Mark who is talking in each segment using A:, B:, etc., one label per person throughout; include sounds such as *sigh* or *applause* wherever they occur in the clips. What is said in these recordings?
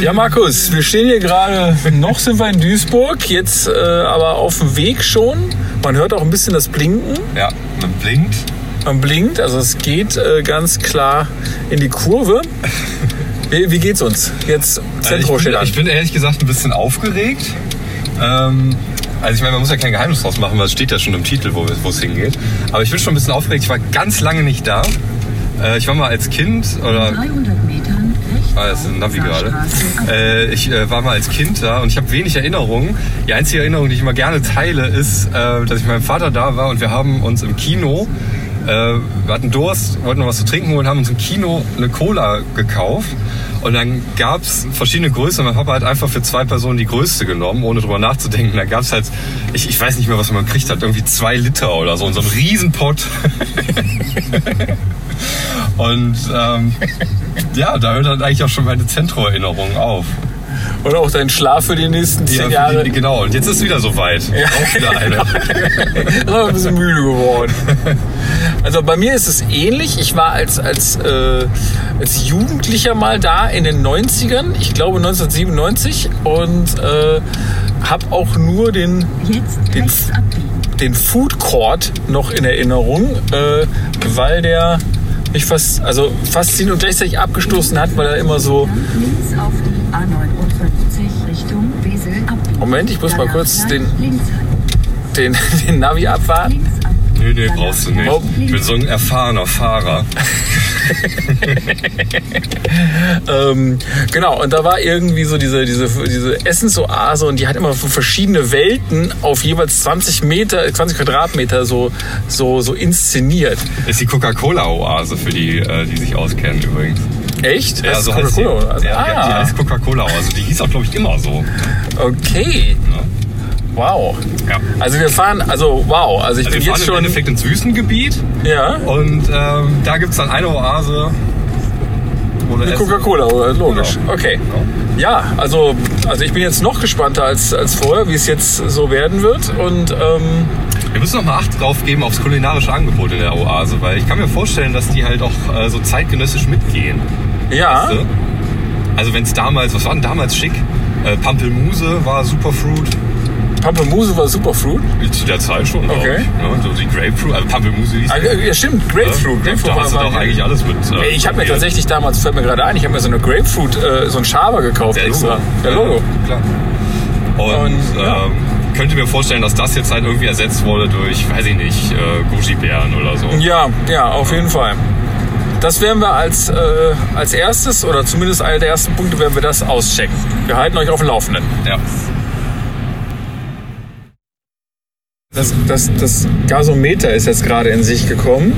A: Ja, Markus, wir stehen hier gerade, noch sind wir in Duisburg, jetzt äh, aber auf dem Weg schon. Man hört auch ein bisschen das Blinken.
B: Ja, man blinkt.
A: Man blinkt, also es geht äh, ganz klar in die Kurve. Wie, wie geht's uns? Jetzt Zentro
B: ich,
A: steht
B: bin,
A: an.
B: ich bin ehrlich gesagt ein bisschen aufgeregt. Ähm, also ich meine, man muss ja kein Geheimnis draus machen, weil es steht ja schon im Titel, wo es hingeht. Aber ich bin schon ein bisschen aufgeregt. Ich war ganz lange nicht da. Äh, ich war mal als Kind oder
C: 300 Metern rechts.
B: Ah, das ist ein Navi gerade. Äh, ich äh, war mal als Kind da und ich habe wenig Erinnerungen. Die einzige Erinnerung, die ich immer gerne teile, ist, äh, dass ich mit meinem Vater da war und wir haben uns im Kino, äh, wir hatten Durst, wollten noch was zu trinken holen, haben uns im Kino eine Cola gekauft. Und dann gab es verschiedene Größen. Mein Papa hat einfach für zwei Personen die größte genommen, ohne drüber nachzudenken. Da gab es halt, ich, ich weiß nicht mehr, was man gekriegt hat, irgendwie zwei Liter oder so in so einem Riesenpott. *laughs* Und ähm, ja, da hört dann eigentlich auch schon meine Zentro-Erinnerung auf.
A: Und auch dein Schlaf für die nächsten zehn
B: Ja,
A: Jahre.
B: die, genau, und jetzt ist wieder soweit. Ja. Auch wieder eine. *laughs*
A: Ich bin ein bisschen müde geworden. Also bei mir ist es ähnlich. Ich war als, als, äh, als Jugendlicher mal da in den 90ern, ich glaube 1997, und äh, habe auch nur den, Den- den Food Court noch in Erinnerung, äh, weil der mich fast, also fasziniert und gleichzeitig abgestoßen hat, weil er immer so.
C: Links auf die A59 Richtung Wesel abbiegen.
A: Moment, ich muss mal kurz den- Den, *laughs* den Navi abwarten.
B: Nee, nee, brauchst du nicht.
C: gleich
B: Ich bin so ein erfahrener Fahrer. *laughs*
A: Ähm, genau, und da war irgendwie so diese, diese, diese Essensoase und die hat immer verschiedene Welten auf jeweils 20 Meter, 20 Quadratmeter so, so, so inszeniert.
B: Ist die Coca-Cola-Oase für die, äh, die sich auskennen übrigens.
A: Echt?
B: Ja, so heißt die.
A: Coca-Cola, oder?
B: Ja, ja, die
A: ah,
B: heißt Coca-Cola-Oase. Die hieß auch, glaube ich, immer so.
A: okay.
B: Ne?
A: Wow.
B: Ja.
A: Also wir fahren, also wow, also ich
B: Also
A: bin
B: wir fahren
A: jetzt
B: im
A: schon.
B: Endeffekt ins Wüstengebiet
A: Ja,
B: und ähm, da gibt es dann eine Oase.
A: Eine Coca-Cola, oder? logisch.
B: Genau.
A: Okay. Ja, also, also ich bin jetzt noch gespannter als, als vorher, wie es jetzt so werden wird. Und ähm,
B: Wir müssen noch mal Acht drauf geben aufs kulinarische Angebot in der Oase, weil ich kann mir vorstellen, dass die halt auch äh, so zeitgenössisch mitgehen.
A: ja,
B: Weißt du? Also wenn es damals, was war denn damals schick? Äh, Pampelmuse war Superfruit.
A: Pampelmuse war Superfruit.
B: Zu der Zeit schon,
A: Okay.
B: ich. Ne? So die Grapefruit, also Pampelmuse hieß
A: Ah, Ja, stimmt, Grapefruit.
B: Ja,
A: Grapefruit
B: da hast du doch eigentlich alles mit. äh,
A: Ich habe mir tatsächlich damals, fällt mir gerade ein, ich habe mir so eine Grapefruit, äh, so ein Schaber gekauft
B: Der. Logo.
A: Der Logo.
B: Ja, klar. Und,
A: Und, ja.
B: ähm, könnte mir vorstellen, dass das jetzt halt irgendwie ersetzt wurde durch, weiß ich nicht, äh, Goji-Bären oder so.
A: Ja, ja, auf jeden Fall. Das werden wir als, äh, als erstes, oder zumindest einer der ersten Punkte, werden wir das auschecken. Wir halten euch auf dem Laufenden.
B: Ja.
A: Das, das, das Gasometer ist jetzt gerade in sich gekommen.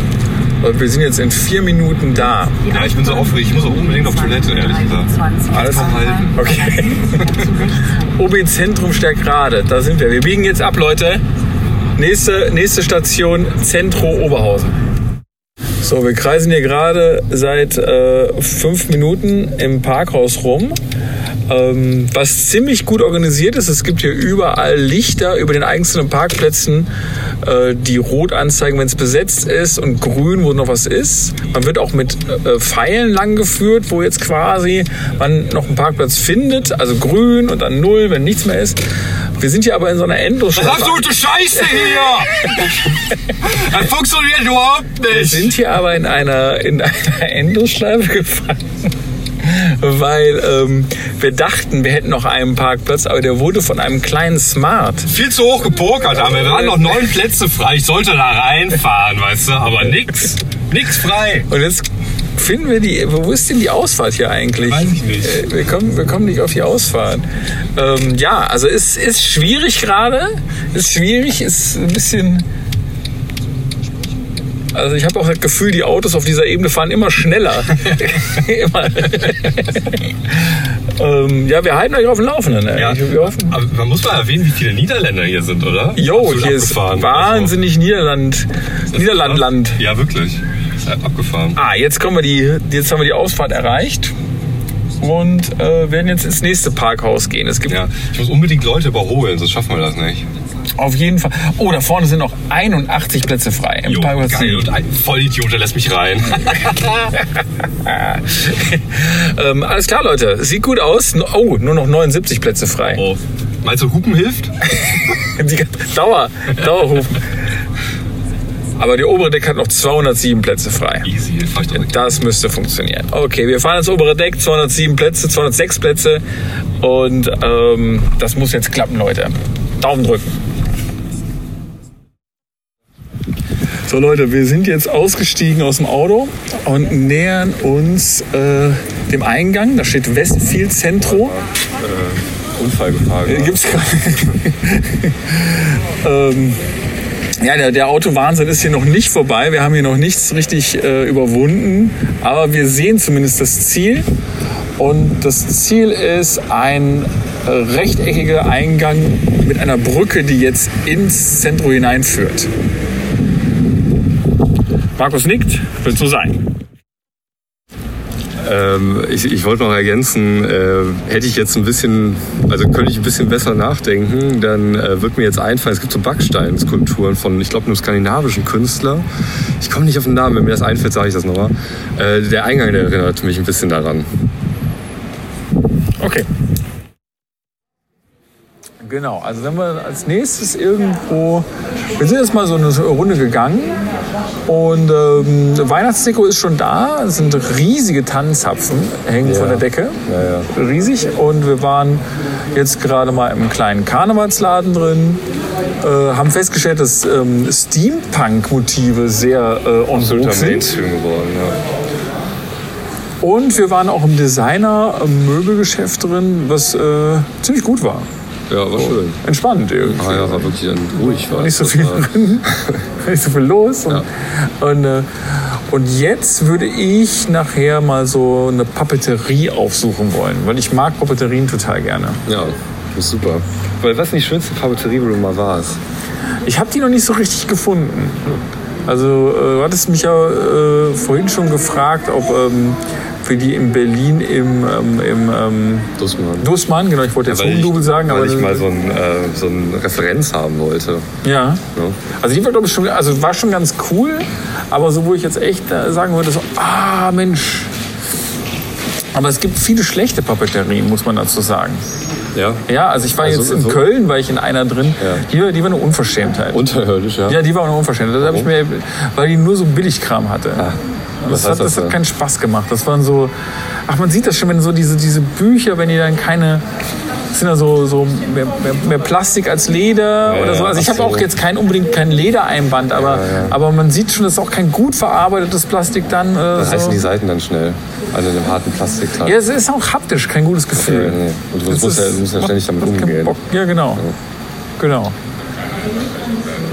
A: Und wir sind jetzt in vier Minuten da.
B: Ja, ich bin so aufgeregt. Ich muss auch unbedingt auf Toilette, ehrlich gesagt.
C: 23
A: Alles
B: vom Halten.
A: Okay. OB Zentrum Stärkrade, da sind wir. Wir biegen jetzt ab, Leute. Nächste, nächste Station Zentro Oberhausen. So, wir kreisen hier gerade seit äh, fünf Minuten im Parkhaus rum. Ähm, was ziemlich gut organisiert ist, es gibt hier überall Lichter über den einzelnen Parkplätzen, äh, die rot anzeigen, wenn es besetzt ist und grün, wo noch was ist. Man wird auch mit äh, Pfeilen lang geführt, wo jetzt quasi man noch einen Parkplatz findet, also grün und dann null, wenn nichts mehr ist. Wir sind hier aber in so einer Endlosschleife.
B: Scheiße hier! *laughs* das funktioniert überhaupt
A: Wir sind hier aber in einer, in einer Endlosschleife gefangen. Weil ähm, wir dachten, wir hätten noch einen Parkplatz, aber der wurde von einem kleinen Smart.
B: Viel zu hoch gepokert haben. Wir waren noch neun Plätze frei. Ich sollte da reinfahren, weißt du, aber nix. Nix frei.
A: Und jetzt finden wir die. Wo ist denn die Ausfahrt hier eigentlich?
B: Weiß ich nicht.
A: Äh, Wir kommen, wir kommen nicht auf die Ausfahrt. Ähm, ja, also ist, ist schwierig gerade. Ist schwierig, ist ein bisschen. Also ich habe auch das Gefühl, die Autos auf dieser Ebene fahren immer schneller. *laughs* immer. ähm, ja, wir halten euch auf dem Laufenden. ey.
B: Ja,
A: Wir hoffen.
B: aber man muss mal erwähnen, wie viele Niederländer hier sind, oder?
A: Jo, hier ist wahnsinnig Niederland,
B: Also,
A: Niederlandland.
B: Ja, wirklich. Ist halt abgefahren.
A: Ah, jetzt kommen wir die, jetzt haben wir die Ausfahrt erreicht und äh, werden jetzt ins nächste Parkhaus gehen. Es gibt
B: Ja, ich muss unbedingt Leute überholen, sonst schaffen wir das nicht.
A: Auf jeden Fall. Oh, da vorne sind noch 81 Plätze frei. Im
B: Jo,
A: Parkplatz
B: geil. Und ein Vollidiot, der lässt mich rein. *laughs*
A: ähm, alles klar, Leute. Sieht gut aus. Oh, nur noch 79 Plätze frei.
B: oh. Meinst du, Hupen hilft? *laughs*
A: Dauer, Dauerhufen. Aber die obere Deck hat noch 207 Plätze frei.
B: Easy.
A: Das müsste funktionieren. Okay, wir fahren ins obere Deck, 207 Plätze, 206 Plätze. Und ähm, das muss jetzt klappen, Leute. Daumen drücken. So Leute, wir sind jetzt ausgestiegen aus dem Auto und nähern uns äh, dem Eingang. Da steht Westfield Centro.
B: Unfallgefahr.
A: Äh, Gibt's *laughs* ähm, ja, der, der Autowahnsinn ist hier noch nicht vorbei. Wir haben hier noch nichts richtig äh, überwunden. Aber wir sehen zumindest das Ziel. Und das Ziel ist ein äh, rechteckiger Eingang mit einer Brücke, die jetzt ins Zentrum hineinführt. Markus nickt, wird so sein.
B: Ähm, ich, ich wollte noch ergänzen, äh, hätte ich jetzt ein bisschen, also könnte ich ein bisschen besser nachdenken, dann äh, wird mir jetzt einfallen, es gibt so Backsteinskulpturen von, ich glaube, einem skandinavischen Künstler. Ich komme nicht auf den Namen, wenn mir das einfällt, sage ich das nochmal. Äh, der Eingang, der erinnert mich ein bisschen daran.
A: Okay. Genau, also wenn wir als nächstes irgendwo, wir sind jetzt mal so eine Runde gegangen und ähm, Weihnachtsdeko ist schon da, es sind riesige Tannenzapfen, hängen
B: Ja.
A: von der Decke,
B: Ja, ja.
A: riesig und wir waren jetzt gerade mal im kleinen Karnevalsladen drin, äh, haben festgestellt, dass ähm, Steampunk-Motive sehr äh, vogue sind.
B: Mainstream geworden, ja.
A: Und wir waren auch im Designer-Möbelgeschäft drin, was äh, ziemlich gut war.
B: Ja, war schön.
A: Entspannt irgendwie.
B: Ah, ja, war wirklich dann ruhig. War
A: Nicht so viel drin, *laughs* nicht so viel los. Und, und, äh, und jetzt würde ich nachher mal so eine Papeterie aufsuchen wollen, weil ich mag Papeterien total gerne.
B: Ja, das ist super. Weil was ist die schönste Papeterie, wo du mal warst?
A: Ich habe die noch nicht so richtig gefunden. Also äh, du hattest mich ja äh, vorhin schon gefragt, ob ähm, wir die in Berlin im, ähm, im ähm,
B: Dussmann.
A: Dussmann, genau, ich wollte jetzt
B: ich,
A: Hugendubel sagen,
B: weil
A: aber
B: ich mal so, ein, äh, so eine Referenz haben wollte.
A: ja.
B: Ja.
A: Also die war, glaube ich, schon, also war schon ganz cool, aber so, wo ich jetzt echt äh, sagen würde, so, ah, Mensch. Aber es gibt viele schlechte Papeterien, muss man dazu sagen.
B: Ja.
A: Ja, also ich war
B: Also
A: jetzt in
B: so-
A: Köln, war ich in einer drin,
B: Ja.
A: die, war- die war eine Unverschämtheit.
B: Unterirdisch, ja.
A: ja, die war eine Unverschämtheit. Das habe ich mir, weil die nur so Billigkram hatte.
B: Ah.
A: Das, hat, das hat keinen Spaß gemacht. Das waren so, ach man sieht das schon, wenn so diese, diese Bücher, wenn die dann keine, das sind ja so, so mehr, mehr, mehr Plastik als Leder oder so.
B: ja,
A: Also ich habe auch
B: so.
A: jetzt kein unbedingt kein Ledereinband, aber, aber man sieht schon, das ist auch kein gut verarbeitetes Plastik dann. Äh,
B: Das heißen
A: so.
B: die Seiten dann schnell an einem harten Plastikteil.
A: Ja, es ist auch haptisch kein gutes Gefühl.
B: Ja, nee. Und du musst ja-
A: ist-
B: du musst ja ständig damit umgehen.
A: Ja, genau. Genau.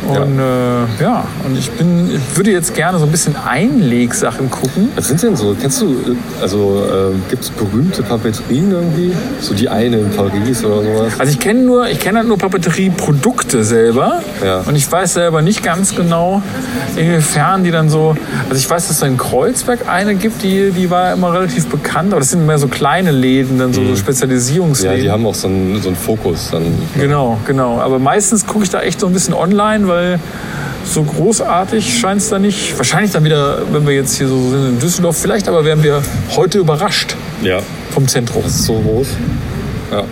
A: Und ja. Äh, ja, und ich bin, ich würde jetzt gerne so ein bisschen Einlegsachen gucken.
B: Was sind denn so, kennst du, äh, also äh, gibt es berühmte Papeterien irgendwie? So die eine in Paris oder sowas?
A: Also ich kenne nur, ich kenne halt nur Papeterie-Produkte selber.
B: Ja.
A: Und ich weiß selber nicht ganz genau, inwiefern die dann so. Also ich weiß, dass es in Kreuzberg eine gibt, die, die war immer relativ bekannt, aber das sind mehr so kleine Läden, dann so
B: Mhm. Ja,
A: Spezialisierungsläden.
B: die haben auch so einen, so einen Fokus dann.
A: Genau, genau. Aber meistens gucke ich da echt so ein bisschen online, weil so großartig scheint es da nicht. Wahrscheinlich dann wieder, wenn wir jetzt hier so sind in Düsseldorf, vielleicht aber werden wir heute überrascht
B: Ja.
A: vom Zentrum.
B: Das ist so groß. Ja.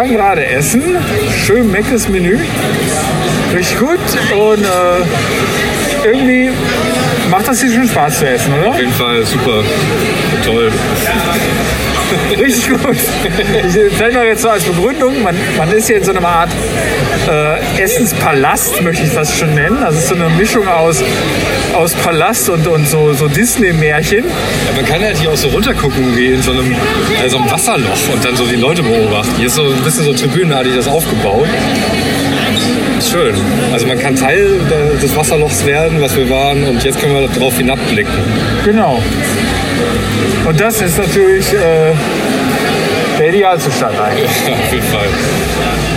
A: Waren gerade essen. Schön meckes Menü. Richtig gut. Und äh, irgendwie macht das hier schon Spaß zu essen, oder?
B: Auf jeden Fall super. Toll. *laughs*
A: Richtig gut. Ich erzähle noch jetzt so als Begründung, man, man ist hier in so einer Art äh, Essenspalast, möchte ich das schon nennen. Also so eine Mischung aus, aus Palast und, und so, so Disney-Märchen.
B: Ja, man kann halt hier auch so runtergucken wie in so einem, äh, so einem Wasserloch und dann so die Leute beobachten. Hier ist so ein bisschen so tribünenartig das aufgebaut. Schön. Also man kann Teil des Wasserlochs werden, was wir waren, und jetzt können wir darauf hinabblicken.
A: Genau. Und das ist natürlich äh, der Idealzustand eigentlich. *laughs*
B: Ja, auf jeden Fall.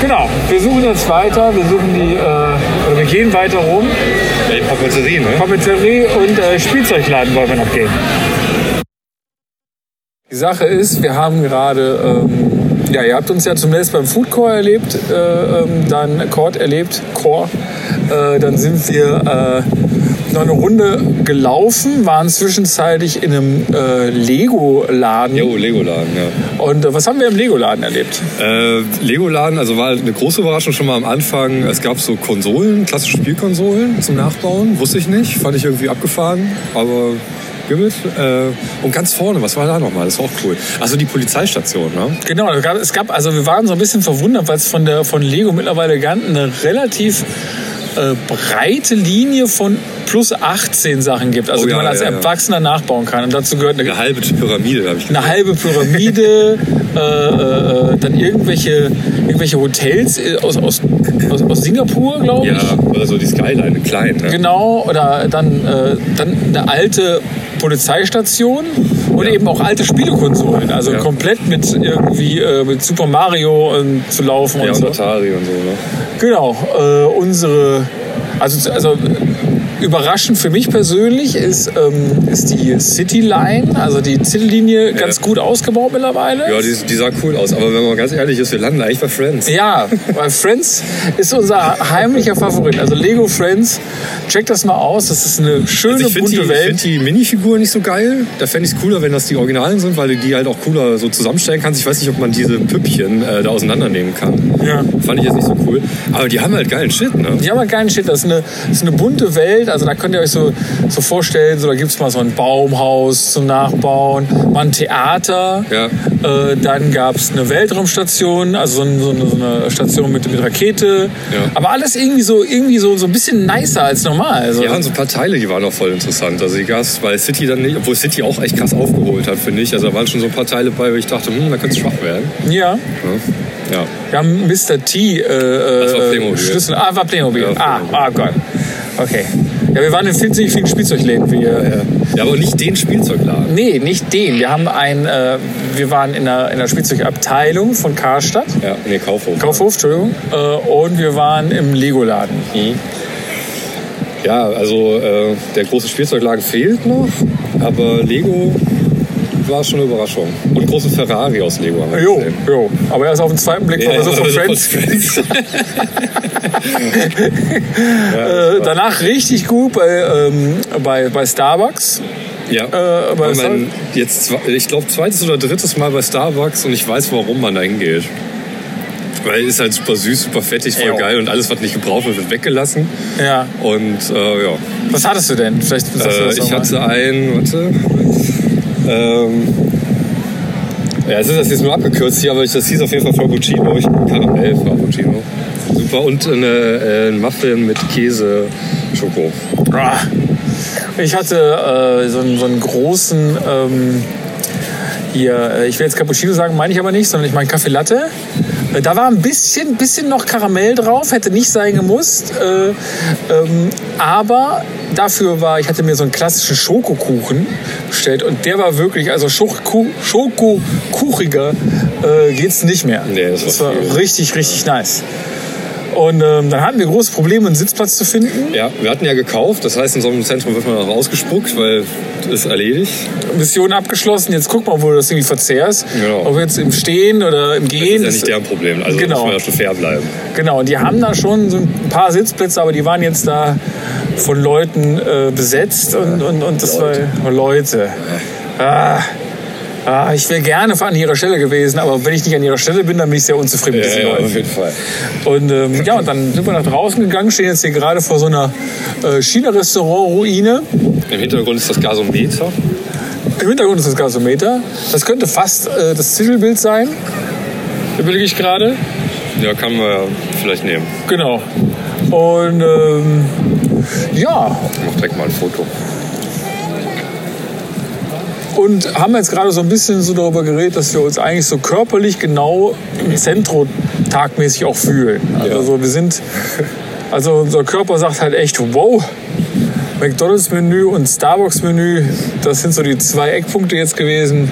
A: Genau. Wir suchen jetzt weiter. Wir suchen die, äh, oder wir gehen weiter rum.
B: Ja, die Papeterie, ne?
A: Papeterie und äh, Spielzeugladen wollen wir noch gehen. Die Sache ist, wir haben gerade, ähm, ja, ihr habt uns ja zunächst beim Food Core erlebt, äh, ähm, dann Court erlebt, Core. Äh, dann sind wir äh, noch eine Runde gelaufen, waren zwischenzeitlich in einem äh, Lego-Laden.
B: Jo, Legoladen, ja.
A: Und äh, was haben wir im Lego-Laden erlebt?
B: Äh, Legoladen, also war eine große Überraschung schon mal am Anfang. Es gab so Konsolen, klassische Spielkonsolen zum Nachbauen. Wusste ich nicht, fand ich irgendwie abgefahren, aber gibt äh, Und ganz vorne, was war da nochmal? Das war auch cool. Also die Polizeistation, ne?
A: Genau, es gab, es gab, also wir waren so ein bisschen verwundert, weil es von, der, von Lego mittlerweile ganz eine relativ äh, breite Linie von plus 18 Sachen gibt, also
B: Oh
A: die
B: ja,
A: man als
B: ja, ja.
A: Erwachsener nachbauen kann. Und dazu gehört eine,
B: Eine halbe Pyramide, habe ich
A: eine halbe Pyramide, *laughs* äh, äh, dann irgendwelche, irgendwelche Hotels äh, aus, aus, aus, aus Singapur, glaube ich.
B: Ja, oder so die Skyline, klein, ne?
A: Genau, oder dann, äh, dann eine alte Polizeistation und
B: Ja.
A: eben auch alte Spielekonsolen. Also
B: Ja.
A: komplett mit irgendwie mit Super Mario ähm, zu laufen
B: Ja,
A: und
B: und
A: so.
B: Atari und so, ne?
A: Genau, äh, unsere, also, also überraschend für mich persönlich ist, ähm, ist die City Line, also die City-Linie, ganz gut ausgebaut mittlerweile.
B: Ja, die, die sah cool aus. Aber wenn man ganz ehrlich ist, wir landen eigentlich bei Friends.
A: Ja, weil Friends ist unser heimlicher Favorit. Also Lego Friends, check das mal aus. Das ist eine schöne,
B: Also ich finde
A: bunte
B: die,
A: Welt.
B: find die Minifiguren nicht so geil. Da fände ich es cooler, wenn das die Originalen sind, weil du die halt auch cooler so zusammenstellen kannst. Ich weiß nicht, ob man diese Püppchen äh, da auseinandernehmen kann.
A: Ja.
B: Fand ich jetzt nicht so cool. Aber die haben halt geilen Shit, ne?
A: Die haben halt geilen Shit. Das ist, eine, das ist eine bunte Welt. Also da könnt ihr euch so, so vorstellen, so, da gibt es mal so ein Baumhaus zum Nachbauen, mal ein Theater.
B: Ja.
A: Äh, dann gab es eine Weltraumstation, also so, ein, so, eine, so eine Station mit, mit Rakete.
B: Ja.
A: Aber alles irgendwie so, irgendwie so, so ein bisschen nicer als normal. Also,
B: Ja, und so ein paar Teile, die waren auch voll interessant. Also die Gas, weil City dann nicht, obwohl City auch echt krass aufgeholt hat, finde ich. Also da waren schon so ein paar Teile bei, wo ich dachte, hm, da könnte es schwach werden.
A: ja.
B: Ja.
A: Wir haben Mr. T äh,
B: Das war
A: äh,
B: Playmobil.
A: Schlüssel. Ah, war Playmobil.
B: Ja,
A: ah,
B: Playmobil.
A: ah, Gott. Okay. Ja, wir waren in ziemlich vielen Spielzeugläden. Wie, äh,
B: ja, aber nicht den Spielzeugladen.
A: Nee, nicht den. Wir haben ein, äh, wir waren in der, in der Spielzeugabteilung von Karstadt.
B: Ja, nee, Kaufhof.
A: Kaufhof, Entschuldigung. Äh, und wir waren im Lego-Laden.
B: Ja, also äh, der große Spielzeugladen fehlt noch, aber Lego war schon eine Überraschung. Und großen Ferrari aus Lego
A: Jo,
B: gesehen.
A: jo. Aber erst auf den zweiten Blick war
B: Ja,
A: so von Friends.
B: Friends.
A: Äh, danach richtig gut bei, ähm, bei, bei Starbucks.
B: Ja,
A: Äh, es
B: mein, jetzt, ich glaube, zweites oder drittes Mal bei Starbucks und ich weiß, warum man da hingeht. Weil es ist halt super süß, super fettig, voll
A: Jo.
B: geil und alles, was nicht gebraucht wird, wird weggelassen.
A: Ja.
B: Und äh, ja,
A: Was hattest du denn? Vielleicht du
B: äh,
A: das
B: ich hatte ein, warte, ähm, ja, es ist das jetzt nur abgekürzt hier, aber das hieß auf jeden Fall Frappuccino, ich Karamell Frappuccino. Super und eine, äh, ein Muffin mit Käse, Schoko.
A: Ah. Ich hatte äh, so, einen, so einen großen, ähm, hier, äh, ich will jetzt Cappuccino sagen, meine ich aber nicht, sondern ich meine Kaffee Latte. Äh, Da war ein bisschen, bisschen noch Karamell drauf, hätte nicht sein gemusst. Äh, ähm, aber dafür war, ich hatte mir so einen klassischen Schokokuchen bestellt und der war wirklich, also Schokokuchiger äh, geht's nicht mehr.
B: Nee, das war
A: das war
B: viel.
A: richtig, richtig nice. Und ähm, dann hatten wir große Probleme, einen Sitzplatz zu finden.
B: Ja, wir hatten ja gekauft, das heißt, in so einem Zentrum wird man auch ausgespuckt, weil ist erledigt.
A: Mission abgeschlossen. Jetzt guck mal, wo du das irgendwie verzehrst.
B: Genau.
A: Ob jetzt im Stehen oder im
B: Das
A: Gehen.
B: ist ja
A: das-
B: nicht deren Problem, also
A: Genau.
B: muss man ja schon fair bleiben.
A: Genau, und die haben da schon so ein paar Sitzplätze, aber die waren jetzt da von Leuten äh, besetzt und, und, und das
B: Leute.
A: war Leute. Ah, ah, ich wäre gerne an ihrer Stelle gewesen, aber wenn ich nicht an ihrer Stelle bin, dann bin ich sehr unzufrieden mit
B: Ja,
A: diesen
B: ja,
A: Leuten.
B: auf jeden Fall.
A: Und ähm, ja, und dann sind wir nach draußen gegangen, stehen jetzt hier gerade vor so einer äh, China-Restaurant-Ruine.
B: Im Hintergrund ist das Gasometer.
A: Im Hintergrund ist das Gasometer. Das könnte fast äh, das Titelbild sein. Überlege ich gerade.
B: Ja, kann man ja vielleicht nehmen.
A: Genau. Und ähm, ja,
B: Ich mach direkt mal ein Foto.
A: Und haben jetzt gerade so ein bisschen so darüber geredet, dass wir uns eigentlich so körperlich genau im Zentrum tagmäßig auch fühlen. Also
B: Ja.
A: so, wir sind, also unser Körper sagt halt echt, wow, McDonalds-Menü und Starbucks-Menü, das sind so die zwei Eckpunkte jetzt gewesen.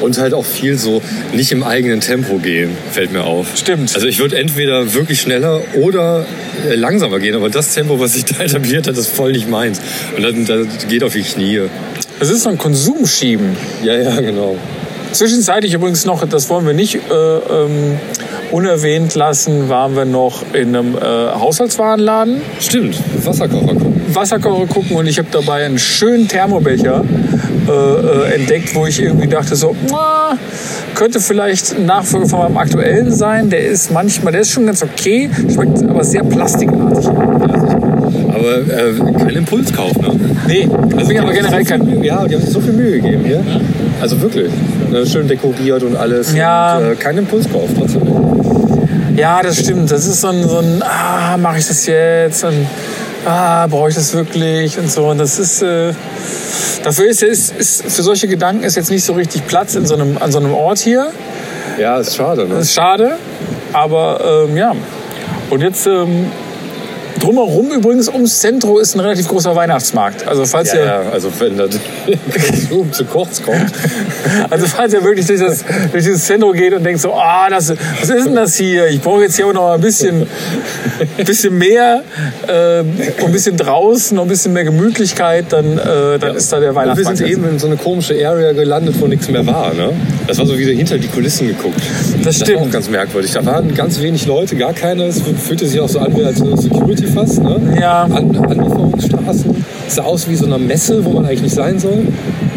B: Und halt auch viel so nicht im eigenen Tempo gehen, fällt mir auf.
A: Stimmt.
B: Also ich würde entweder wirklich schneller oder äh, langsamer gehen, aber das Tempo, was sich da etabliert hat, ist voll nicht meins. Und dann, das geht auf die Knie.
A: Das ist so ein Konsumschieben.
B: Ja, ja, genau.
A: Zwischenzeitlich übrigens noch, das wollen wir nicht äh, ähm, unerwähnt lassen, waren wir noch in einem äh, Haushaltswarenladen.
B: Stimmt, Wasserkocher gucken.
A: Wasserkocher gucken und ich habe dabei einen schönen Thermobecher äh, äh, entdeckt, wo ich irgendwie dachte so, "Mua, könnte vielleicht ein Nachfolger von meinem aktuellen sein. Der ist manchmal, der ist schon ganz okay, schmeckt aber sehr plastikartig.
B: Aber äh, kein Impulskauf, ne?
A: Nee, also bin aber generell kein...
B: Ja, die haben sich so viel Mühe gegeben hier. Also wirklich. Ne, schön dekoriert und alles.
A: Ja.
B: Und, äh, kein Impulskauf, trotzdem.
A: Ja, das stimmt. Das ist so ein, so ein ah, mache ich das jetzt? Und ah, brauche ich das wirklich? Und so. Und das ist, äh, dafür ist, ist, ist, für solche Gedanken ist jetzt nicht so richtig Platz in so einem, an so einem Ort hier.
B: Ja, ist schade, ne?
A: Ist schade, aber ähm, ja. Und jetzt ähm, drumherum übrigens ums Zentrum ist ein relativ großer Weihnachtsmarkt. Also falls
B: Ja,
A: ihr,
B: ja, also wenn der *laughs* zu kurz kommt.
A: also falls ihr wirklich durch, das, durch dieses Zentrum geht und denkt so, ah, das, was ist denn das hier? Ich brauche jetzt hier auch noch ein bisschen, ein bisschen mehr, äh, ein bisschen draußen, noch ein bisschen mehr Gemütlichkeit, dann, äh, dann ist da der
B: Und wir
A: Weihnachtsmarkt.
B: sind eben in so eine komische Area gelandet, wo nichts mehr war. Ne? Das war so wie hinter die Kulissen geguckt.
A: Das
B: Das war auch
A: stimmt.
B: ganz merkwürdig. Da waren ganz wenig Leute, gar keine. Es fühlte sich auch so an wie als Security fast. Ne?
A: Ja.
B: An Anlieferungsstraßen. Es sah aus wie so eine Messe, wo man eigentlich nicht sein soll.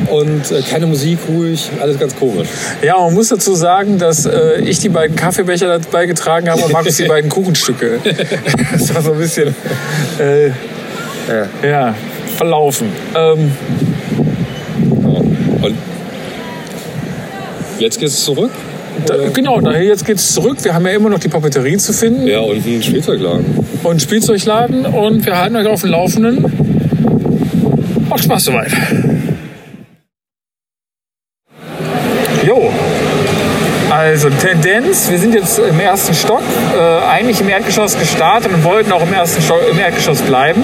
B: Und äh, keine Musik, ruhig, alles ganz komisch.
A: Ja, man muss dazu sagen, dass äh, ich die beiden Kaffeebecher dazu beigetragen habe und Markus die *laughs* beiden Kuchenstücke. *laughs* Das war so ein bisschen äh, ja. verlaufen. Ähm,
B: jetzt geht's zurück.
A: da, genau, daher jetzt geht's zurück. Wir haben ja immer noch die Papeterie zu finden
B: Ja, und ein Spielzeugladen.
A: und einen Spielzeugladen und wir halten euch auf dem Laufenden. Macht Spaß soweit. Jo. Also Tendenz, wir sind jetzt im ersten Stock, äh, eigentlich im Erdgeschoss gestartet und wollten auch im ersten Stock, im Erdgeschoss bleiben.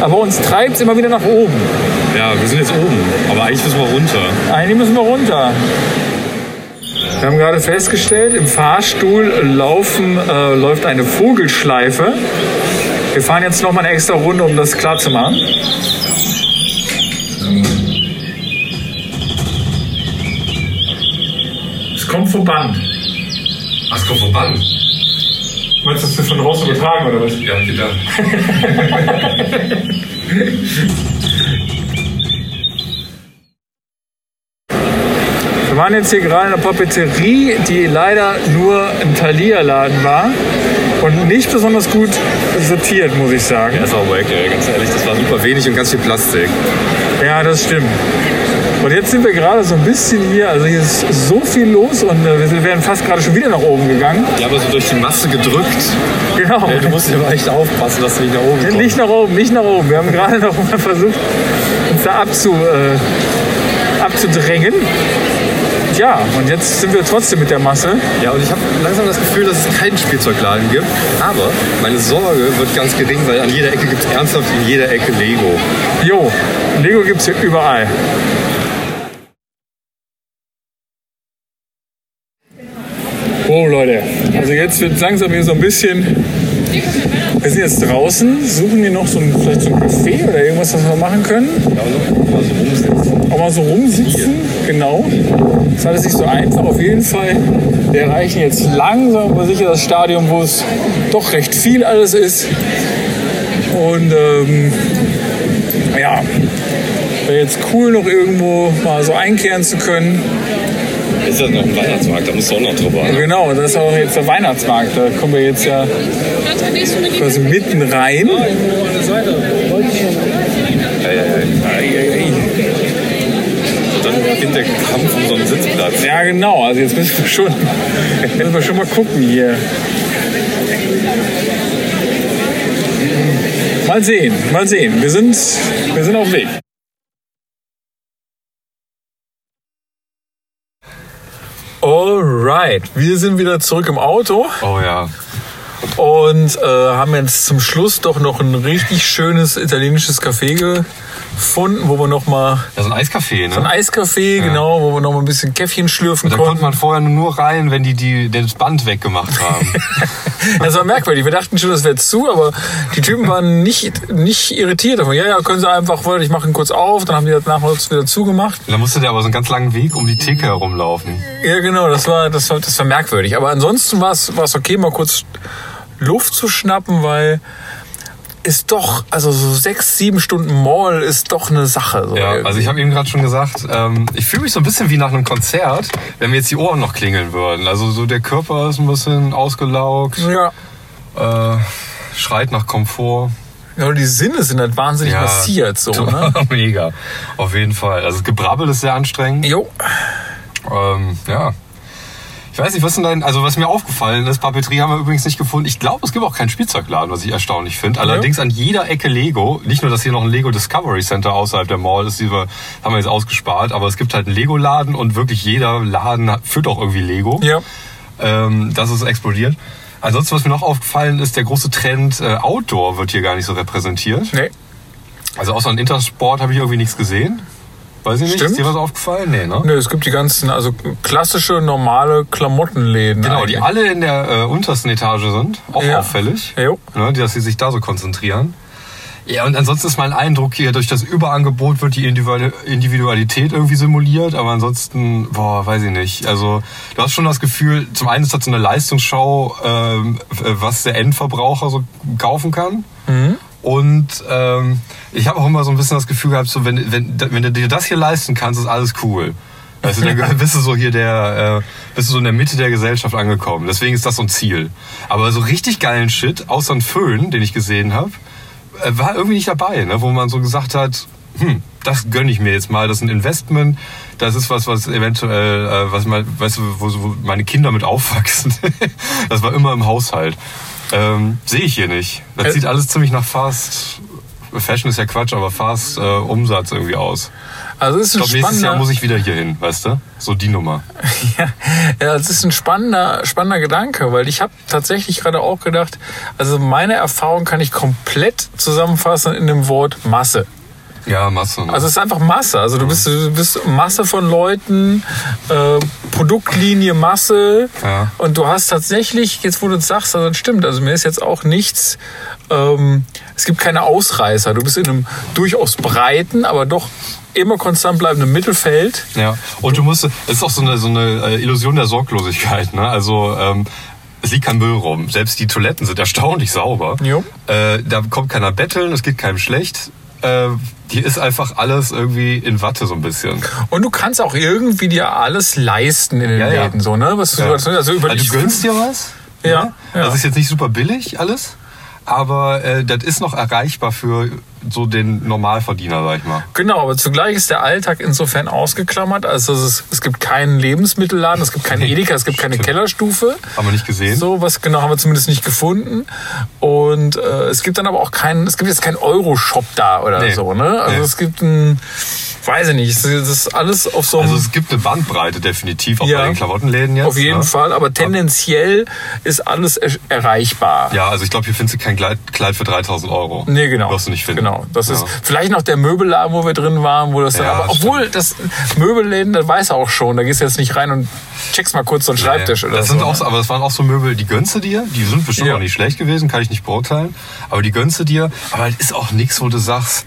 A: Aber uns treibt es immer wieder nach oben.
B: Ja, wir sind jetzt oben. Aber eigentlich müssen wir runter.
A: Eigentlich müssen wir runter. Wir haben gerade festgestellt, im Fahrstuhl laufen, äh, läuft eine Vogelschleife. Wir fahren jetzt noch mal eine extra Runde, um das klar zu machen. Es kommt vom Band.
B: Ach, es kommt vorbei.
A: Meinst du, das wird von draußen übertragen oder was?
B: Ja, wieder. *laughs*
A: waren jetzt hier gerade in der Papeterie, die leider nur ein Thalia-Laden war und nicht besonders gut sortiert, muss ich sagen.
B: Das war wack, ey, ganz ehrlich. Das war super wenig und ganz viel Plastik.
A: Ja, das stimmt. Und jetzt sind wir gerade so ein bisschen hier, also hier ist so viel los und äh, wir wären fast gerade schon wieder nach oben gegangen.
B: Ja, aber so durch die Masse gedrückt.
A: Genau.
B: Ey, du musst ja echt aufpassen, dass du nicht nach oben kommst.
A: Nicht nach oben, nicht nach oben. Wir haben gerade *laughs* noch mal versucht, uns da abzu, äh, abzudrängen. Ja, und jetzt sind wir trotzdem mit der Masse.
B: Ja, und ich habe langsam das Gefühl, dass es keinen Spielzeugladen gibt. Aber meine Sorge wird ganz gering, weil an jeder Ecke gibt es ernsthaft in jeder Ecke Lego.
A: Jo, Lego gibt es hier überall. Oh Leute, also jetzt wird langsam hier so ein bisschen. Wir sind jetzt draußen, suchen hier noch so ein, vielleicht so ein Café oder irgendwas, was wir machen können.
B: Ja, und mal so rumsitzen.
A: Auch mal so rumsitzen, genau. Das ist alles nicht so einfach. Auf jeden Fall, wir erreichen jetzt langsam aber sicher das Stadium, wo es doch recht viel alles ist. Und ähm, ja, wäre jetzt cool, noch irgendwo mal so einkehren zu können.
B: Ist das noch ein Weihnachtsmarkt? Da musst du auch noch drüber. Ne?
A: Genau, das ist auch jetzt der Weihnachtsmarkt. Da kommen wir jetzt ja quasi mitten rein.
B: Ja, ja, ja. Beginnt der Kampf um so einen Sitzplatz.
A: Ja, genau. Also jetzt müssen wir schon, *laughs* müssen wir schon mal gucken hier. Mal sehen, mal sehen. Wir sind, wir sind auf dem Weg. Alright, wir sind wieder zurück im Auto
B: Oh ja.
A: und äh, haben jetzt zum Schluss doch noch ein richtig schönes italienisches Café gefunden, wo wir noch mal
B: Das ist ein Eiscafé, ne?
A: ein Eiscafé, genau, wo wir noch mal ein bisschen Käffchen schlürfen
B: da
A: konnten.
B: konnte man vorher nur rein, wenn die, die das Band weggemacht haben. *laughs*
A: Das war merkwürdig. Wir dachten schon, das wäre zu, aber die Typen waren nicht, nicht irritiert. davon. Ja, ja, können Sie einfach, ich mache ihn kurz auf, dann haben die das nachher wieder zugemacht.
B: da musste der aber so einen ganz langen Weg um die Theke herumlaufen.
A: Ja, genau, das war, das war, das war merkwürdig. Aber ansonsten war es okay, mal kurz Luft zu schnappen, weil ist doch, also so sechs, sieben Stunden Mall ist doch eine Sache. So
B: Ja, also ich habe eben gerade schon gesagt, ähm, ich fühle mich so ein bisschen wie nach einem Konzert, wenn mir jetzt die Ohren noch klingeln würden. Also so der Körper ist ein bisschen ausgelaugt,
A: ja.
B: äh, schreit nach Komfort.
A: ja, die Sinne sind halt wahnsinnig massiert, so, ne? *laughs*
B: Mega, auf jeden Fall. Also das Gebrabbel ist sehr anstrengend.
A: Jo.
B: Ähm, ja. Ich weiß nicht, was denn dein, also was mir aufgefallen ist, Papeterie haben wir übrigens nicht gefunden. Ich glaube, es gibt auch keinen Spielzeugladen, was ich erstaunlich finde. Allerdings an jeder Ecke Lego. Nicht nur, dass hier noch ein Lego Discovery Center außerhalb der Mall ist, die wir, haben wir jetzt ausgespart, aber es gibt halt einen Lego-Laden und wirklich jeder Laden führt auch irgendwie Lego.
A: Ja.
B: Ähm, das ist explodiert. Ansonsten, was mir noch aufgefallen ist, der große Trend äh, Outdoor wird hier gar nicht so repräsentiert.
A: Nee.
B: Also außer an Intersport habe ich irgendwie nichts gesehen. Weiß ich nicht.
A: Stimmt.
B: Ist dir was aufgefallen? Nee, ne?
A: Nee, es gibt die ganzen, also klassische, normale Klamottenläden.
B: Genau, die
A: eigentlich.
B: alle in der äh, untersten Etage sind. Auch
A: Ja.
B: auffällig.
A: Jo.
B: Ne, dass sie sich da so konzentrieren. Ja, und ansonsten ist mein Eindruck hier, durch das Überangebot wird die Individual- Individualität irgendwie simuliert, aber ansonsten, boah, weiß ich nicht. Also, du hast schon das Gefühl, zum einen ist das so eine Leistungsschau, ähm, was der Endverbraucher so kaufen kann. Und ähm, ich habe auch immer so ein bisschen das Gefühl gehabt, so wenn, wenn, wenn du dir das hier leisten kannst, ist alles cool. Du, dann *laughs* bist du so hier der, äh, bist du so in der Mitte der Gesellschaft angekommen. Deswegen ist das so ein Ziel. Aber so richtig geilen Shit, außer ein Föhn, den ich gesehen habe, äh, war irgendwie nicht dabei, ne? wo man so gesagt hat, hm, das gönne ich mir jetzt mal, das ist ein Investment, das ist was, was eventuell, äh, was mal, weißt du, wo, wo meine Kinder mit aufwachsen. *laughs* das war immer im Haushalt. Ähm, Sehe ich hier nicht. Das
A: Äh,
B: sieht alles ziemlich nach Fast. Fashion ist ja Quatsch, aber Fast äh, Umsatz irgendwie aus.
A: Also ist
B: Ich
A: ein
B: glaube, nächstes Jahr muss ich wieder hier hin, weißt du? So die Nummer. *laughs*
A: ja, es ist ein spannender, spannender Gedanke, weil ich habe tatsächlich gerade auch gedacht, also meine Erfahrung kann ich komplett zusammenfassen in dem Wort Masse.
B: Ja, Masse. Ne?
A: Also es ist einfach Masse. Also du bist, du bist Masse von Leuten, äh, Produktlinie Masse.
B: Ja.
A: Und du hast tatsächlich, jetzt wo du es sagst, also das stimmt. Also mir ist jetzt auch nichts, ähm, es gibt keine Ausreißer. Du bist in einem durchaus breiten, aber doch immer konstant bleibenden Mittelfeld.
B: Ja, und du musst, es ist auch so eine, so eine äh, Illusion der Sorglosigkeit. Ne? Also ähm, es liegt kein Müll rum. Selbst die Toiletten sind erstaunlich sauber.
A: Jo.
B: Äh, da kommt keiner betteln, es geht keinem schlecht. Äh, hier ist einfach alles irgendwie in Watte so ein bisschen.
A: Und du kannst auch irgendwie dir alles leisten in den
B: Ja, ja.
A: Läden. So, ne? Was du,
B: Ja.
A: also über
B: Also
A: ich
B: du gönnst dir was.
A: Ja,
B: Ne?
A: ja.
B: Also ist jetzt nicht super billig alles, aber äh, das ist noch erreichbar für so den Normalverdiener, sag ich mal.
A: Genau, aber zugleich ist der Alltag insofern ausgeklammert. Also es, es gibt keinen Lebensmittelladen, es gibt keinen *laughs* Edeka, es gibt keine Kellerstufe.
B: Haben wir nicht gesehen.
A: So was genau haben wir zumindest nicht gefunden. Und äh, es gibt dann aber auch keinen, es gibt jetzt keinen Euro-Shop da oder
B: Nee.
A: so. Ne? Also
B: Nee.
A: es gibt ein, weiß ich nicht, es ist alles auf so einem.
B: Also es gibt eine Bandbreite definitiv, auch
A: Ja.
B: bei den Klamottenläden jetzt.
A: auf jeden
B: ne?
A: Fall, aber tendenziell ist alles er erreichbar.
B: Ja, also ich glaube, hier findest du kein Kleid, Kleid für 3000 Euro.
A: Nee, genau.
B: Wirst du nicht finden.
A: Genau. Das
B: ja.
A: ist vielleicht noch der Möbelladen, wo wir drin waren, wo das dann,
B: Ja,
A: aber obwohl das Möbelläden, das weiß er auch schon, da gehst du jetzt nicht rein und checkst mal kurz so einen Schreibtisch oder
B: das
A: so.
B: sind auch,
A: ne?
B: aber das waren auch so Möbel, die gönnst du dir. Die sind bestimmt auch nicht schlecht gewesen, kann ich nicht beurteilen. Aber die gönnst du dir. Aber es ist auch nichts, wo du sagst,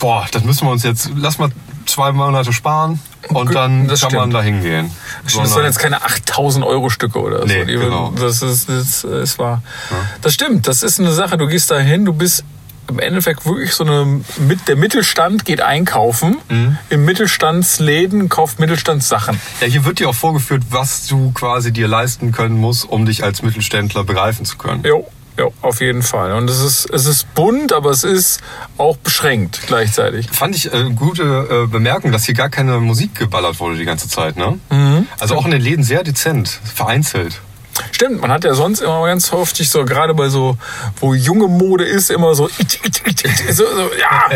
B: boah, das müssen wir uns jetzt, lass mal zwei Monate sparen und dann
A: das
B: kann man
A: stimmt.
B: da hingehen.
A: Das sind jetzt keine 8000 Euro Stücke oder
B: Nee,
A: so. Die,
B: genau.
A: Das ist, das ist wahr. Das stimmt. Das ist eine Sache. Du gehst da hin, du bist im Endeffekt wirklich so eine, mit, der Mittelstand geht einkaufen.
B: Mhm.
A: Im Mittelstandsläden kauft Mittelstandssachen.
B: Ja, hier wird dir auch vorgeführt, was du quasi dir leisten können musst, um dich als Mittelständler begreifen zu können.
A: Jo, Ja, auf jeden Fall. Und es ist, es ist bunt, aber es ist auch beschränkt gleichzeitig.
B: Fand ich äh, gute äh, Bemerkung, dass hier gar keine Musik geballert wurde die ganze Zeit, ne?
A: Mhm.
B: Also auch in den Läden sehr dezent, vereinzelt.
A: Stimmt, man hat ja sonst immer ganz häufig so, gerade bei so, wo junge Mode ist, immer so, so, so ja.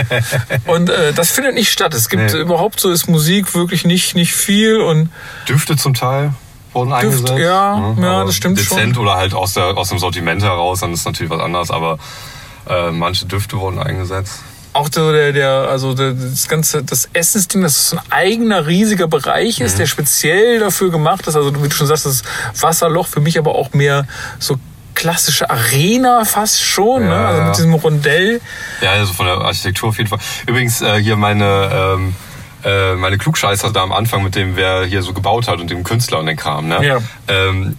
A: *laughs* Und äh, das findet nicht statt. Es gibt
B: Nee.
A: überhaupt so, ist Musik wirklich nicht, nicht viel und
B: Düfte zum Teil wurden eingesetzt.
A: ja,
B: ne?
A: ja,
B: Aber
A: das stimmt
B: Dezent
A: schon.
B: oder halt aus, der, aus dem Sortiment heraus, dann ist natürlich was anderes, aber äh, manche Düfte wurden eingesetzt.
A: auch der, der, also der, das ganze, das Essensding, das so ein eigener riesiger Bereich ist, der speziell dafür gemacht ist. Also wie du schon sagst, das Wasserloch für mich aber auch mehr so klassische Arena fast schon, ne?
B: Ja,
A: also
B: ja.
A: mit diesem Rondell.
B: Ja, also von der Architektur auf jeden Fall. Übrigens äh, hier meine, ähm, äh, meine Klugscheißer da am Anfang mit dem, wer hier so gebaut hat und dem Künstler und den Kram. Ne?
A: Ja.
B: Ähm,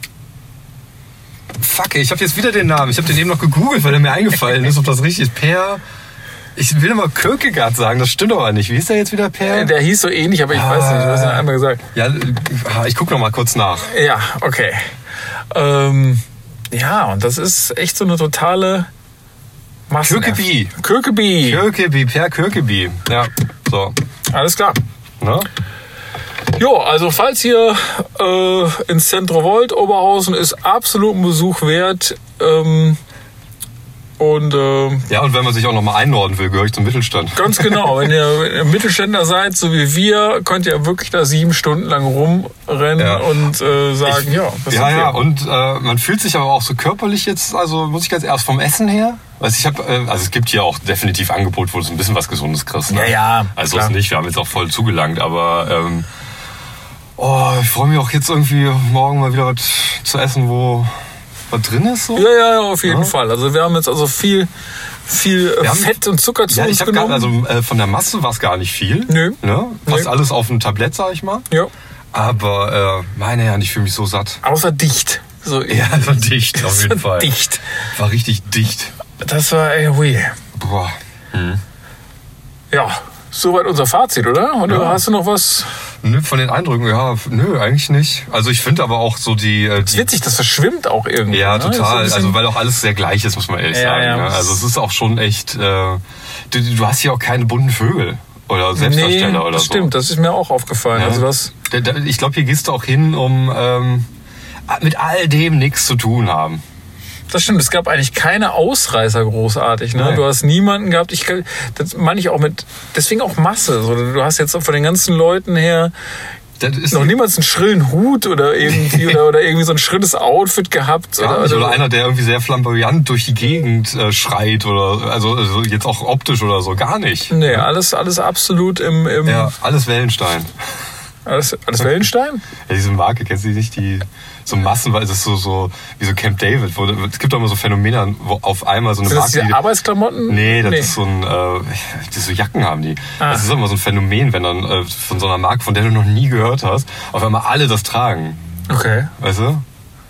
B: fuck, ich habe jetzt wieder den Namen. Ich habe den eben noch gegoogelt, weil der mir eingefallen ist, ob das richtig ist. Per... Ich will immer Kierkegaard sagen, das stimmt aber nicht. Wie ist der jetzt wieder, Per?
A: Der hieß so ähnlich, aber ich weiß nicht, du hast ihn einmal gesagt.
B: Ja, äh, ich gucke noch mal kurz nach.
A: Ja, okay. Ähm, ja, und das ist echt so eine totale Masse.
B: Kürkeby.
A: Kürkeby.
B: Kürkeby, Per Kürkeby. Ja, so.
A: Alles klar.
B: Ne?
A: Jo, also falls ihr äh, ins Zentrum wollt, Oberhausen ist absolut ein Besuch wert. Ähm, und äh,
B: Ja, und wenn man sich auch noch mal einordnen will, gehöre ich zum Mittelstand.
A: ganz genau, wenn ihr, wenn *laughs* ihr Mittelständler seid, so wie wir, könnt ihr wirklich da sieben Stunden lang rumrennen
B: Ja.
A: und äh, sagen, ja, das
B: Ja, ja,
A: wir.
B: und äh, man fühlt sich aber auch so körperlich jetzt, also muss ich ganz erst vom Essen her. Also ich habe, äh, also es gibt hier auch definitiv Angebot, wo du so ein bisschen was Gesundes kriegst. Ne?
A: Ja, ja,
B: Also
A: klar.
B: ist nicht, wir haben jetzt auch voll zugelangt, aber ähm, oh, ich freue mich auch jetzt irgendwie morgen mal wieder was zu essen, wo was drin ist. So.
A: Ja, ja, ja, auf jeden
B: Ja.
A: Fall. Also wir haben jetzt also viel, viel äh,
B: haben-
A: Fett und Zucker zu
B: Ja,
A: uns
B: ich habe gar,
A: genommen.
B: also äh, von der Masse war es gar nicht viel.
A: Nö.
B: Ne? Fast
A: Nö.
B: alles auf dem Tablett, sag ich mal.
A: ja,
B: Aber äh, meine Herren, ich fühle mich so satt.
A: außer dicht. So, *laughs*
B: Ja, war dicht, auf jeden *laughs* Fall.
A: Dicht.
B: War richtig dicht.
A: Das war, ey, hui.
B: Boah.
A: Ja, soweit unser Fazit, oder? Oder
B: Ja.
A: hast du noch was?
B: Nö, von den Eindrücken, ja, nö, eigentlich nicht. Also ich finde aber auch so die... äh, die
A: Witzig, das verschwimmt auch irgendwie.
B: ja,
A: ne? So
B: total.
A: bisschen-
B: Also weil auch alles sehr gleich ist, muss man ehrlich
A: Ja,
B: sagen.
A: ja.
B: ne? Also es ist auch schon echt... Äh, du, du hast hier auch keine bunten Vögel oder Selbstdarsteller
A: nee,
B: oder
A: das
B: so.
A: stimmt, das ist mir auch aufgefallen.
B: Ja.
A: Also das,
B: Da- da- Ich glaube, hier gehst du auch hin, um ähm, mit all dem nichts zu tun haben.
A: Das stimmt, es gab eigentlich keine Ausreißer großartig. Ne?
B: Nein.
A: Du hast niemanden gehabt, ich, das meine ich auch mit, deswegen auch Masse. So, du hast jetzt von den ganzen Leuten her noch niemals einen schrillen Hut oder irgendwie *laughs* oder, oder irgendwie so ein schrilles Outfit gehabt. Oder,
B: nicht.
A: oder,
B: Oder einer, der irgendwie sehr flamboyant durch die Gegend äh, schreit oder also, also jetzt auch optisch oder so. Gar nicht.
A: Nee, alles, alles absolut im, im
B: Ja, alles Wellenstein.
A: Alles, alles Wellenstein?
B: Ja, diese Marke, kennst du die nicht? Die so massenweise, das ist so, so wie so Camp David. Wo, es gibt auch immer so Phänomene, wo auf einmal so eine
A: Sind das
B: Marke.
A: diese Arbeitsklamotten?
B: Nee, das ist so ein, äh, die so Jacken haben die.
A: Ah.
B: Das ist immer so ein Phänomen, wenn dann äh, von so einer Marke, von der du noch nie gehört hast, auf einmal alle das tragen.
A: Okay.
B: Weißt du?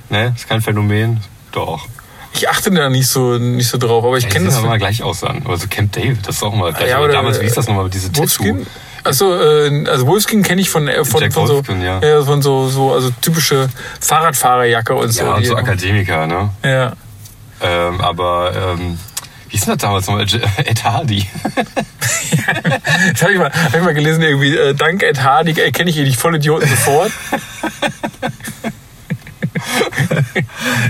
B: Ne, ist kein Phänomen. Doch.
A: Ich achte da nicht so, nicht so drauf, aber ich
B: Ja,
A: kenne
B: die
A: das.
B: aber mal gleich aussehen. Aber so Camp David, das ist auch mal gleich.
A: Ja,
B: aber damals, wie hieß das nochmal, diese Tattoo?
A: Achso, äh, also Wolfskin kenne ich von, äh, von,
B: Jack
A: von so,
B: Wolfskin, ja.
A: von so, so, also typische Fahrradfahrerjacke und so.
B: Ja, und so Akademiker, ne?
A: ja.
B: Ähm, aber, ähm, wie ist denn das damals nochmal? *laughs* Ed Hardy. *laughs*
A: Das habe ich, mal- hab ich mal gelesen, irgendwie, äh, dank Ed Hardy erkenne ich ihn nicht Vollidioten sofort. *laughs*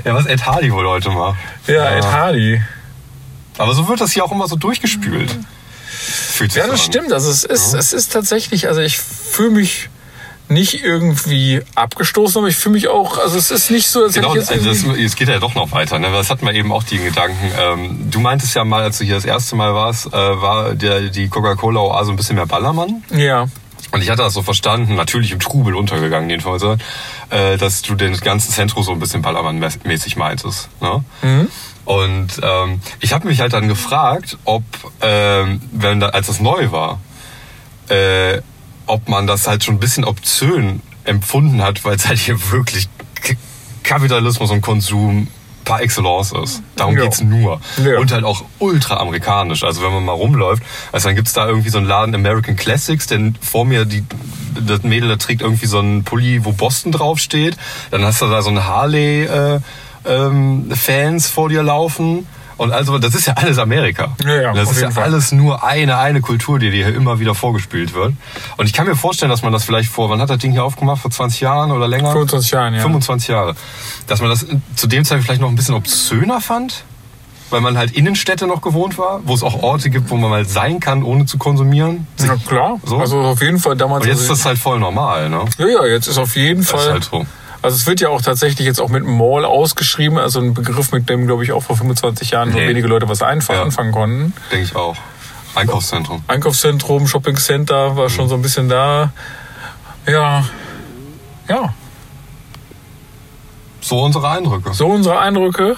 B: ja, was Ed Hardy wohl heute macht.
A: Ja, Ed Hardy.
B: Aber so wird das hier auch immer so durchgespült. Fühlt sich
A: Ja,
B: so
A: das
B: an.
A: stimmt. Also es ist, es ist tatsächlich, also ich fühle mich nicht irgendwie abgestoßen, aber ich fühle mich auch, also es ist nicht so, als hätte
B: Genau,
A: ich jetzt
B: also das, es geht ja doch noch weiter. Ne? Das hatten wir eben auch die Gedanken. Ähm, du meintest ja mal, als du hier das erste Mal warst, äh, war der, die Coca-Cola-Oase ein bisschen mehr Ballermann.
A: ja.
B: Und ich hatte das so verstanden, natürlich im Trubel untergegangen jedenfalls, äh, dass du den ganzen Zentrum so ein bisschen Ballermann-mäßig meintest. Ne? Und ähm, ich habe mich halt dann gefragt, ob, ähm, wenn da, als das neu war, äh, ob man das halt schon ein bisschen obszön empfunden hat, weil es halt hier wirklich K Kapitalismus und Konsum par excellence ist. Darum
A: Ja.
B: geht's nur.
A: Ja.
B: Und halt auch ultra amerikanisch. Also wenn man mal rumläuft, also dann gibt's da irgendwie so einen Laden American Classics, denn vor mir die das Mädel da trägt irgendwie so einen Pulli, wo Boston draufsteht. Dann hast du da so einen Harley äh, ähm, Fans vor dir laufen. Und also, das ist ja alles Amerika.
A: Ja, ja,
B: das ist ja
A: Fall.
B: alles nur eine, eine Kultur, die dir hier immer wieder vorgespielt wird. Und ich kann mir vorstellen, dass man das vielleicht vor, wann hat das Ding hier aufgemacht? Vor 20 Jahren oder länger?
A: 25 Jahren, ja.
B: 25 Jahre. Dass man das zu dem Zeit vielleicht noch ein bisschen obszöner fand, weil man halt Innenstädte noch gewohnt war, wo es auch Orte gibt, wo man mal sein kann, ohne zu konsumieren.
A: Na klar.
B: So?
A: Also auf jeden Fall damals.
B: Und jetzt
A: also,
B: ist das halt voll normal, ne?
A: ja, ja, jetzt ist auf jeden
B: Das
A: Fall.
B: ist halt so.
A: Also es wird ja auch tatsächlich jetzt auch mit Mall ausgeschrieben, also ein Begriff, mit dem, glaube ich, auch vor 25 Jahren
B: Nee.
A: wenige Leute was einfach
B: Ja.
A: anfangen konnten.
B: Denke ich auch. Einkaufszentrum.
A: Einkaufszentrum, Shoppingcenter war schon so ein bisschen da. Ja, ja,
B: So unsere Eindrücke.
A: so unsere Eindrücke.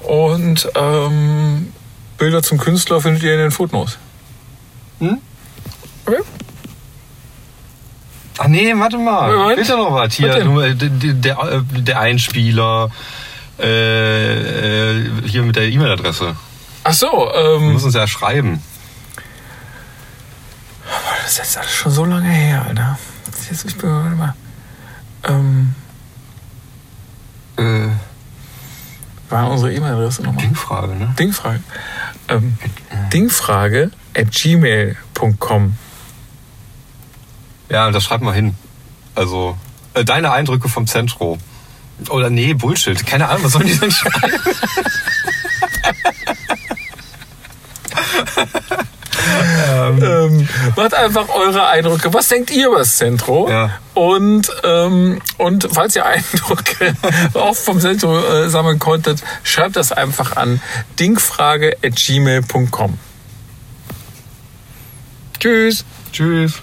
A: Und ähm, Bilder zum Künstler findet ihr in den Footnotes.
B: Hm?
A: Okay.
B: Ach nee, warte mal.
A: Moment.
B: Ja noch was. Hier, äh, der, der, äh, der Einspieler. Äh, äh, hier mit der E-Mail-Adresse.
A: Ach so,
B: Wir
A: ähm,
B: müssen uns ja schreiben.
A: das ist jetzt alles schon so lange her, Alter. Jetzt, ich bin, warte mal. Ähm,
B: Äh,
A: war unsere E-Mail-Adresse nochmal?
B: Dingfrage, ne?
A: Dingfrage. Ähm, Dingfrage at gmail.com.
B: Ja, das schreib mal hin. Also, äh, deine Eindrücke vom Zentro. Oder nee, Bullshit. Keine Ahnung, was sollen die denn schreiben? *laughs*
A: Ähm, macht einfach eure Eindrücke. Was denkt ihr über das Zentro?
B: Ja.
A: Und, ähm, und falls ihr Eindrücke *laughs* auch vom Zentro äh, sammeln konntet, schreibt das einfach an dingfrage at gmail.com. Tschüss.
B: Tschüss.